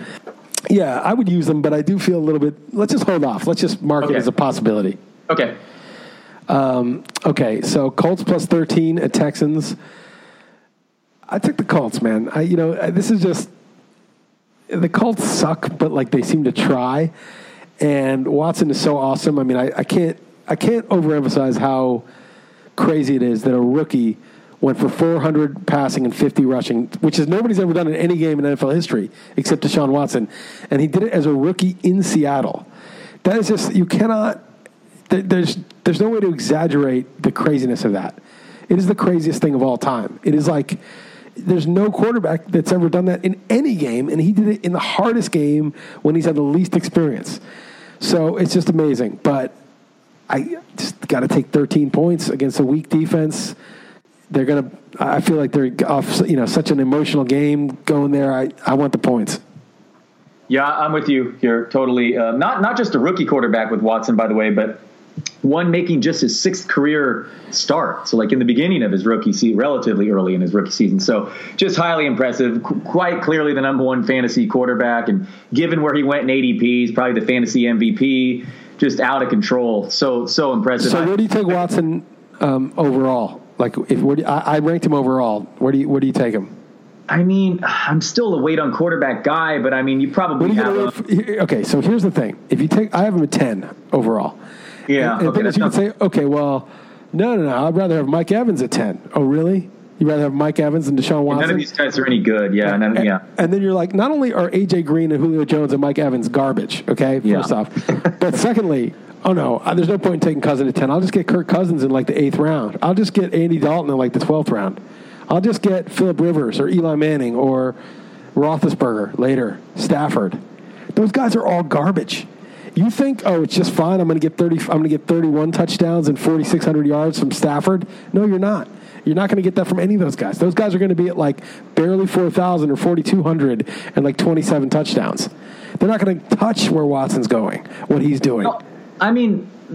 Yeah, I would use them, but I do feel a little bit. Let's just hold off. Let's just mark okay. it as a possibility. Okay. Um, okay, so Colts plus thirteen at Texans. I took the Colts, man. I, you know, this is just the Colts suck, but like they seem to try. And Watson is so awesome. I mean, I, I can't I can't overemphasize how crazy it is that a rookie went for 400 passing and 50 rushing, which is nobody's ever done in any game in NFL history except Deshaun Watson, and he did it as a rookie in Seattle. That is just you cannot. There's there's no way to exaggerate the craziness of that. It is the craziest thing of all time. It is like there's no quarterback that's ever done that in any game, and he did it in the hardest game when he's had the least experience. So it's just amazing. But I just got to take 13 points against a weak defense. They're gonna. I feel like they're off. You know, such an emotional game going there. I I want the points. Yeah, I'm with you here totally. Uh, not not just a rookie quarterback with Watson, by the way, but one making just his sixth career start. So, like in the beginning of his rookie season, relatively early in his rookie season. So, just highly impressive. Qu- quite clearly the number one fantasy quarterback. And given where he went in ADP, he's probably the fantasy MVP. Just out of control. So, so impressive. So, where do you take Watson um, overall? Like, if where do I, I ranked him overall. Where do you where do you take him? I mean, I'm still a wait on quarterback guy, but I mean, you probably have. Okay, so here's the thing: if you take, I have him at ten overall. Yeah. And, and okay, you could say, okay, well, no, no, no. I'd rather have Mike Evans at ten. Oh, really? You'd rather have Mike Evans than Deshaun Watson? none of these guys are any good. Yeah, and, none, yeah. And then you're like, not only are AJ Green and Julio Jones and Mike Evans garbage, okay, yeah. first off, but secondly, oh no, uh, there's no point in taking Cousins at 10. I'll just get Kirk Cousins in like the eighth round. I'll just get Andy Dalton in like the 12th round. I'll just get Philip Rivers or Eli Manning or Roethlisberger later, Stafford. Those guys are all garbage. You think, oh, it's just fine. I'm going to get 30. I'm going to get 31 touchdowns and 4,600 yards from Stafford. No, you're not. You're not going to get that from any of those guys. Those guys are going to be at like barely 4,000 or 4,200 and like 27 touchdowns. They're not going to touch where Watson's going, what he's doing. No, I mean,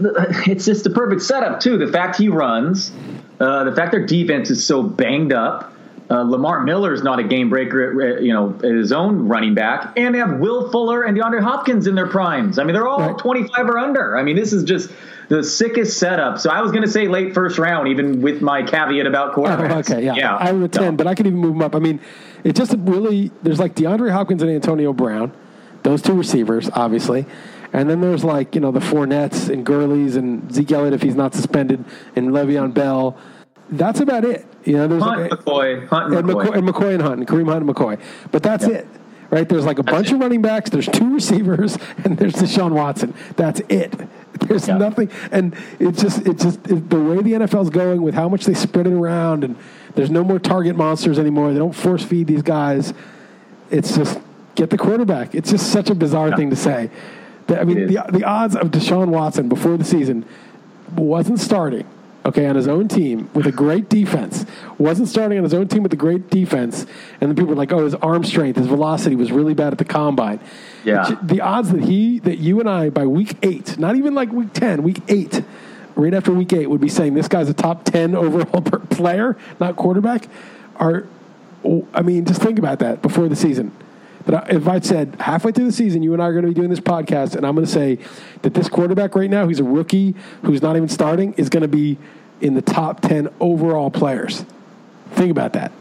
it's just the perfect setup too. The fact he runs, uh, the fact their defense is so banged up. Uh, Lamar Miller is not a game breaker, uh, you know, his own running back, and they have Will Fuller and DeAndre Hopkins in their primes. I mean, they're all right. 25 or under. I mean, this is just the sickest setup. So I was going to say late first round, even with my caveat about quarterbacks. Oh, okay, yeah, yeah. I would a 10, no. but I can even move them up. I mean, it just really there's like DeAndre Hopkins and Antonio Brown, those two receivers, obviously. And then there's like, you know, the Fournettes and Gurley's and Zeke Elliott if he's not suspended and Le'Veon Bell that's about it. You know, there's Hunt, like, McCoy, Hunt, and McCoy. and McCoy and Hunt, and Kareem Hunt and McCoy. But that's it, right? There's like a bunch it. of running backs, there's two receivers, and there's Deshaun Watson. That's it. There's Yeah. nothing, and it's just it's just it, the way the NFL's going with how much they spread it around, and there's no more target monsters anymore. They don't force feed these guys. It's just get the quarterback. It's just such a bizarre thing to say. I mean, the, the odds of Deshaun Watson before the season wasn't starting, okay, on his own team with a great defense, wasn't starting on his own team with a great defense, and then people were like, oh, his arm strength, his velocity was really bad at the combine. Yeah. The- The odds that he, that you and I, by week eight, not even like week 10, week eight, right after week eight, would be saying this guy's a top 10 overall player, not quarterback, are, I mean, just think about that before the season. But if I'd said halfway through the season, you and I are going to be doing this podcast, and I'm going to say that this quarterback right now, he's a rookie who's not even starting, is going to be in the top 10 overall players. Think about that.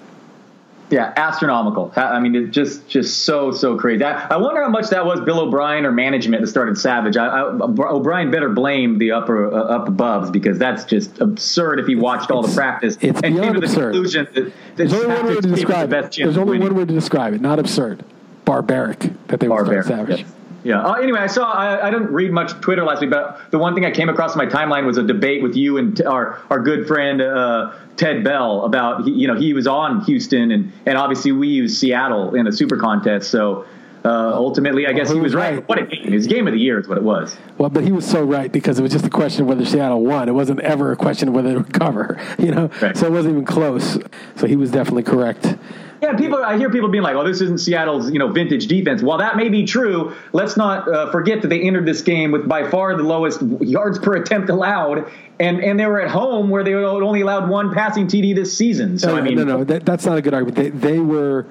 Yeah, astronomical. I mean, it's just just so so crazy. I, I wonder how much that was Bill O'Brien or management that started Savage. I, I, O'Brien better blame the upper uh, up aboves because that's just absurd. If he watched all the practice it's and came to the absurd. conclusion that, that There's only one word to describe the it. There's only winning. one word to describe it. Not absurd. Barbaric that they Barbaric. Savage. yes. Yeah. Uh, anyway, I saw. I, I didn't read much Twitter last week, but the one thing I came across in my timeline was a debate with you and t- our our good friend uh, Ted Bell about. he- You know, he was on Houston, and and obviously we used Seattle in a super contest. So uh, ultimately, I guess who he was was right. right? What a game! His game of the year is what it was. Well, but he was so right because it was just a question of whether Seattle won. It wasn't ever a question of whether they would cover. You know, Right. so it wasn't even close. So he was definitely correct. Yeah, people. I hear people being like, "Oh, this isn't Seattle's, you know, vintage defense." While that may be true, let's not uh, forget that they entered this game with by far the lowest yards per attempt allowed, and and they were at home where they only allowed one passing TD this season. So no, I mean, no, no, that, that's not a good argument. They, they were,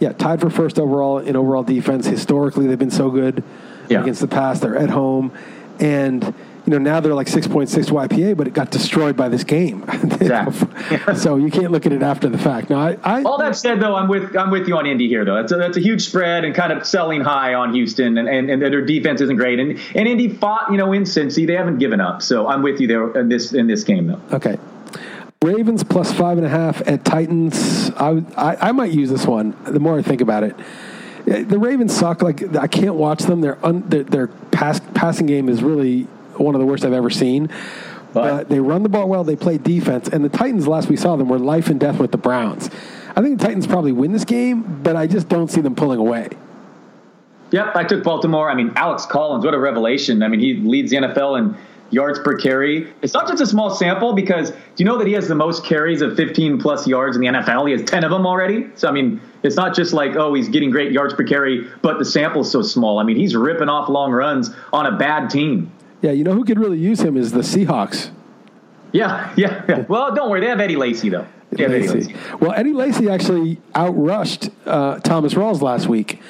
yeah, tied for first overall in overall defense. Historically, they've been so good Yeah. against the pass. They're at home, and you know now they're like six point six YPA, but it got destroyed by this game. Exactly. so you can't look at it after the fact. Now, I, I All that said, though, I'm with I'm with you on Indy here, though. That's a, that's a huge spread and kind of selling high on Houston, and, and, and their defense isn't great. And and Indy fought, you know, in Cincy. They haven't given up. So I'm with you there in this in this game, though. Okay. Ravens plus five and a half at Titans. I, I, I might use this one. The more I think about it, the Ravens suck. Like I can't watch them. Their un, their, their pass, passing game is really one of the worst I've ever seen. But they run the ball well. They play defense, and the Titans last we saw them were life and death with the Browns. I think the Titans probably win this game, but I just don't see them pulling away. Yep, I took Baltimore. I mean, Alex Collins, what a revelation. I mean, he leads the NFL in yards per carry. It's not just a small sample because do you know that he has the most carries of 15 plus yards in the NFL? He has 10 of them already. So, I mean, it's not just like, oh, he's getting great yards per carry, but the sample's so small. I mean, he's ripping off long runs on a bad team. Yeah, you know who could really use him is the Seahawks. Yeah, yeah, yeah. Well, don't worry. They have Eddie Lacy, though. They have Eddie Lacy. Lacy. Well, Eddie Lacy actually outrushed uh, Thomas Rawls last week.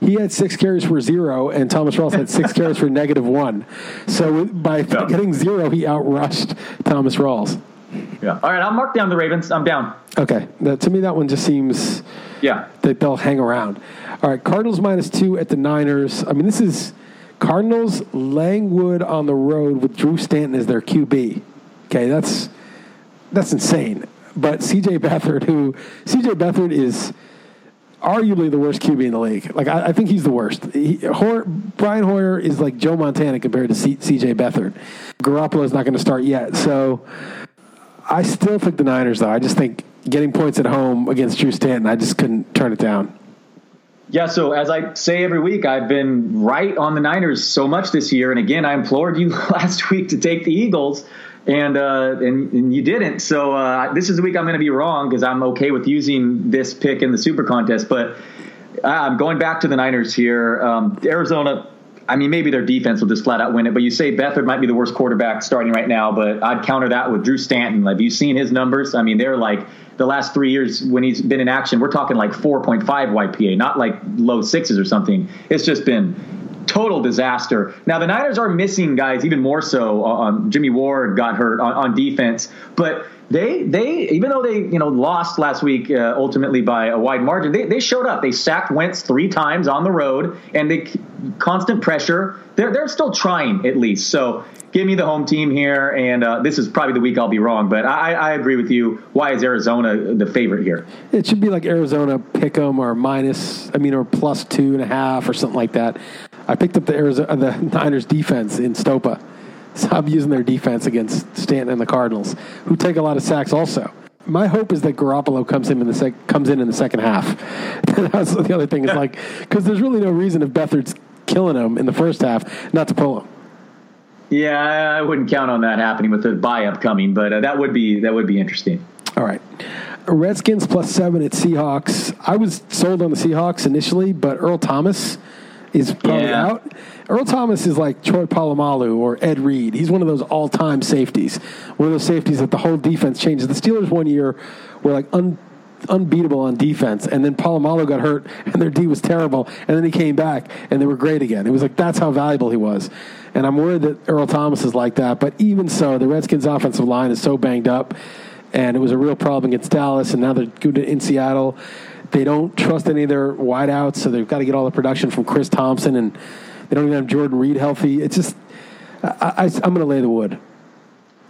He had six carries for zero, and Thomas Rawls had six carries for negative one. So by getting zero, he outrushed Thomas Rawls. Yeah. All right, I'll mark down the Ravens. I'm down. Okay, to me that one just seems Yeah. that they'll hang around. All right, Cardinals minus two at the Niners. I mean, this is Cardinals Langwood on the road with Drew Stanton as their QB. Okay, that's that's insane. But CJ Beathard, who CJ Beathard is arguably the worst QB in the league. Like I, I think he's the worst. He, Brian Hoyer is like Joe Montana compared to CJ Beathard. Garoppolo is not going to start yet, so I still think the Niners. Though I just think getting points at home against Drew Stanton, I just couldn't turn it down. Yeah, so as I say every week, I've been right on the Niners so much this year, and again, I implored you last week to take the Eagles, and uh, and, and you didn't. So uh, this is the week I'm going to be wrong because I'm okay with using this pick in the Super Contest, but I'm going back to the Niners here. Um, Arizona. I mean, maybe their defense will just flat out win it, but you say Beathard might be the worst quarterback starting right now, but I'd counter that with Drew Stanton. Have you seen his numbers? I mean, they're like the last three years when he's been in action, we're talking like 4.5 YPA, not like low sixes or something. It's just been total disaster. Now the Niners are missing guys even more so. Um, Jimmy Ward got hurt on, on defense, but they they even though they you know lost last week uh, ultimately by a wide margin, they, they showed up. They sacked Wentz three times on the road, and they constant pressure. They're they're still trying at least. So give me the home team here, and uh, this is probably the week I'll be wrong, but I, I agree with you. Why is Arizona the favorite here? It should be like Arizona pick 'em or minus, I mean, or plus two and a half or something like that. I picked up the Arizona, the Niners defense in Stopa. I'm using their defense against Stanton and the Cardinals, who take a lot of sacks also. My hope is that Garoppolo comes in in the sec- comes in in the second half. That's the other thing is like because there's really no reason if Beathard's killing him in the first half not to pull him. Yeah, I wouldn't count on that happening with the bye upcoming, but uh, that would be that would be interesting. All right. Redskins plus seven at Seahawks. I was sold on the Seahawks initially, but Earl Thomas is probably Yeah. out. Earl Thomas is like Troy Polamalu or Ed Reed. He's one of those all-time safeties. One of those safeties that the whole defense changes. The Steelers one year were like un, unbeatable on defense, and then Polamalu got hurt, and their D was terrible, and then he came back, and they were great again. It was like that's how valuable he was. And I'm worried that Earl Thomas is like that. But even so, the Redskins' offensive line is so banged up and it was a real problem against Dallas, and now they're good in Seattle. They don't trust any of their wideouts, so they've got to get all the production from Chris Thompson, and they don't even have Jordan Reed healthy. It's just, I, I, I'm going to lay the wood.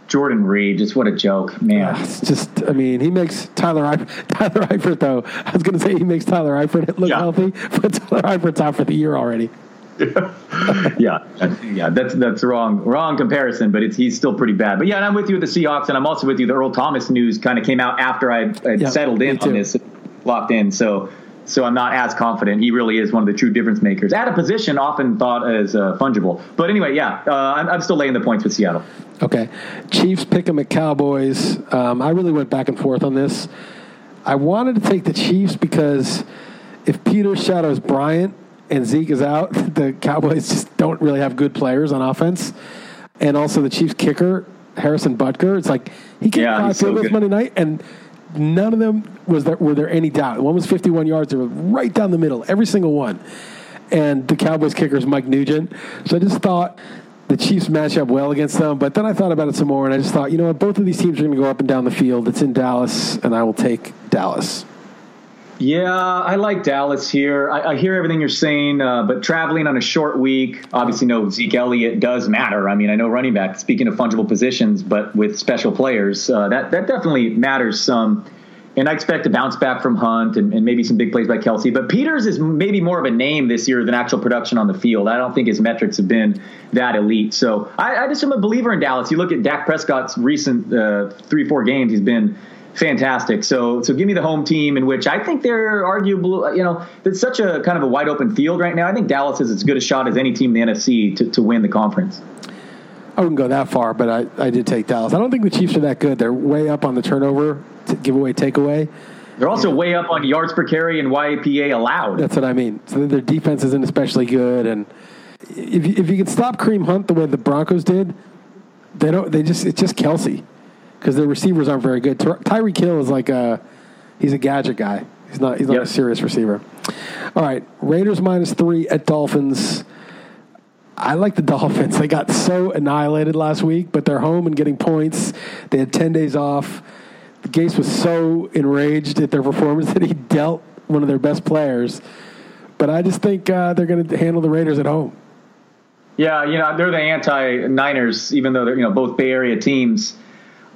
Jordan Reed, just what a joke, man. Ah, it's just, I mean, he makes Tyler Eifert, Tyler Eifert though. I was going to say he makes Tyler Eifert look Yeah. healthy, but Tyler Eifert's out for the year already. yeah, yeah, that's that's wrong wrong comparison, but it's he's still pretty bad. But yeah, and I'm with you with the Seahawks, and I'm also with you. The Earl Thomas news kind of came out after I had Yeah, settled in on this, locked in. So so I'm not as confident. He really is one of the true difference makers at a position often thought as uh, fungible. But anyway, yeah, uh, I'm, I'm still laying the points with Seattle. Okay. Chiefs pick 'em at Cowboys. Um, I really went back and forth on this. I wanted to take the Chiefs because if Peters shadows Bryant and Zeke is out, the Cowboys just don't really have good players on offense. And also the Chiefs kicker, Harrison Butker, it's like he kicked Yeah, five so field goals good. Monday night and none of them was there were there any doubt. One was 51 yards, they were right down the middle, every single one. And the Cowboys kicker is Mike Nugent. So I just thought the Chiefs match up well against them. But then I thought about it some more, and I just thought, you know what, both of these teams are going to go up and down the field. It's in Dallas, and I will take Dallas. Yeah, I like Dallas here. I, I hear everything you're saying, uh, but traveling on a short week, obviously, no Zeke Elliott does matter. I mean, I know running back. Speaking of fungible positions, but with special players, uh, that that definitely matters some. And I expect a bounce back from Hunt and, and maybe some big plays by Kelce. But Peters is maybe more of a name this year than actual production on the field. I don't think his metrics have been that elite. So I, I just am a believer in Dallas. You look at Dak Prescott's recent uh, three, four games, he's been fantastic. So so give me the home team in which I think they're arguable. You know, it's such a kind of a wide open field right now. I think Dallas is as good a shot as any team in the NFC to, to win the conference. I wouldn't go that far, but I, I did take Dallas. I don't think the Chiefs are that good. They're way up on the turnover, t- giveaway, takeaway. They're also way up on yards per carry and YPA allowed. That's what I mean. So their defense isn't especially good, and if you, if you could stop Kareem Hunt the way the Broncos did, they don't. They just it's just Kelce because their receivers aren't very good. Ty- Tyreek Hill is like a he's a gadget guy. He's not he's not Yep. a serious receiver. All right, Raiders minus three at Dolphins. I like the Dolphins. They got so annihilated last week, but they're home and getting points. They had 10 days off. Gase was so enraged at their performance that he dealt one of their best players. But I just think uh, they're going to handle the Raiders at home. Yeah, you know they're the anti-Niners, even though they're you know both Bay Area teams.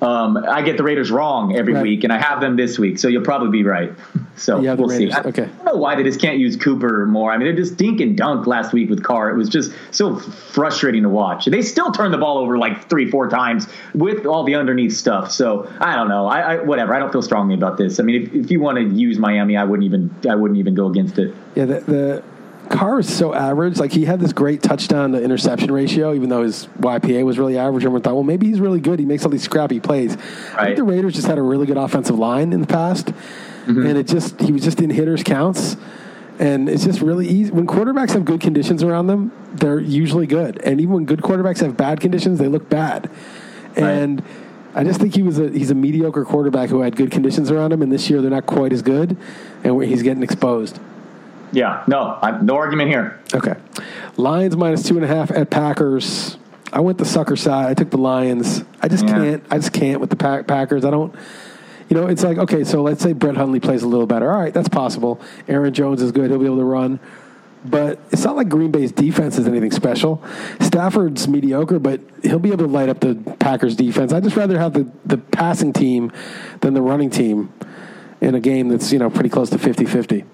Um, I get the Raiders wrong every Right. week, and I have them this week, so you'll probably be right. So we'll see. I, okay. I don't know why they just can't use Cooper more. I mean, they're just dink and dunk last week with Carr. It was just so frustrating to watch. They still turn the ball over like three, four times with all the underneath stuff. So I don't know. I, I whatever. I don't feel strongly about this. I mean, if, if you want to use Miami, I wouldn't even. I wouldn't even go against it. Yeah, the, the Carr is so average. Like he had this great touchdown to interception ratio, even though his YPA was really average. Everyone thought, well, maybe he's really good. He makes all these scrappy plays. I think the Raiders just had a really good offensive line in the past, mm-hmm. and it just he was just in hitters counts. And it's just really easy. When quarterbacks have good conditions around them, they're usually good. And even when good quarterbacks have bad conditions, they look bad. And I just think he was a he's a mediocre quarterback who had good conditions around him. And this year they're not quite as good, and he's getting exposed. Yeah, no, I, no argument here. Okay. Lions minus two and a half at Packers. I went the sucker side. I took the Lions. I just Yeah. can't. I just can't with the Pack- Packers. I don't. You know, it's like okay. So let's say Brett Hundley plays a little better. All right, that's possible. Aaron Jones is good. He'll be able to run. But it's not like Green Bay's defense is anything special. Stafford's mediocre, but he'll be able to light up the Packers defense. I'd just rather have the, the passing team than the running team in a game that's, you know, pretty close to 50-50.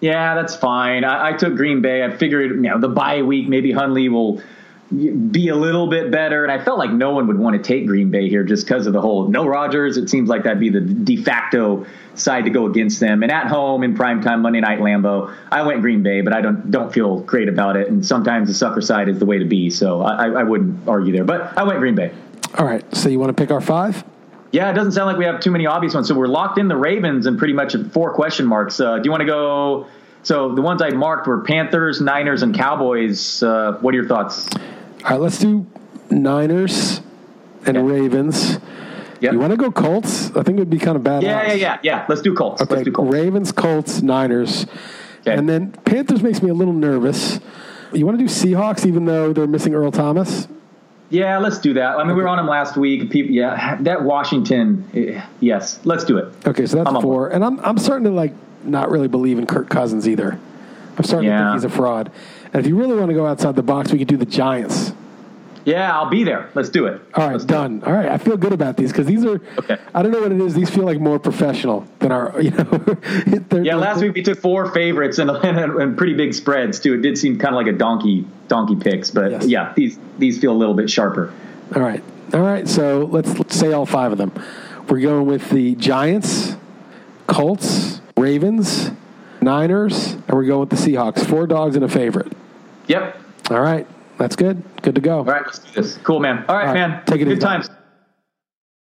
Yeah, that's fine. I, I took Green Bay. I figured, you know, the bye week, maybe Hundley will be a little bit better. And I felt like no one would want to take Green Bay here just because of the whole no Rodgers. It seems like that'd be the de facto side to go against them. And at home in primetime Monday night Lambeau, I went Green Bay, but I don't don't feel great about it. And sometimes the sucker side is the way to be. So I, I wouldn't argue there. But I went Green Bay. All right, so you want to pick our five? Yeah, it doesn't sound like we have too many obvious ones. So we're locked in the Ravens and pretty much at four question marks. Uh, do you want to go? So the ones I marked were Panthers, Niners, and Cowboys. Uh, what are your thoughts? All right, let's do Niners and Okay. Ravens. Yep. You want to go Colts? I think it would be kind of bad. Yeah, yeah, yeah, yeah. Let's do Colts. Okay, Let's do Colts. Ravens, Colts, Niners. Okay. And then Panthers makes me a little nervous. You want to do Seahawks even though they're missing Earl Thomas? Yeah, let's do that. I mean, we were on them last week. People, yeah, that Washington. eh, Yes, let's do it. Okay, so that's I'm four. And I'm I'm starting to like not really believe in Kirk Cousins either. I'm starting to think he's a fraud. And if you really want to go outside the box, we could do the Giants. Yeah, I'll be there. Let's do it. All right, done. All right, I feel good about these because these are. Okay. I don't know what it is. These feel like more professional than our. You know. they're- Yeah, last they're- week we took four favorites and, and, and pretty big spreads too. It did seem kind of like a donkey donkey picks, but Yes. yeah, these these feel a little bit sharper. All right. All right. So let's, let's say all five of them. We're going with the Giants, Colts, Ravens, Niners, and we're going with the Seahawks. Four dogs and a favorite. Yep. All right. That's good. Good to go. All right, let's do this. Cool, man. All right, All right, man. take it Good times.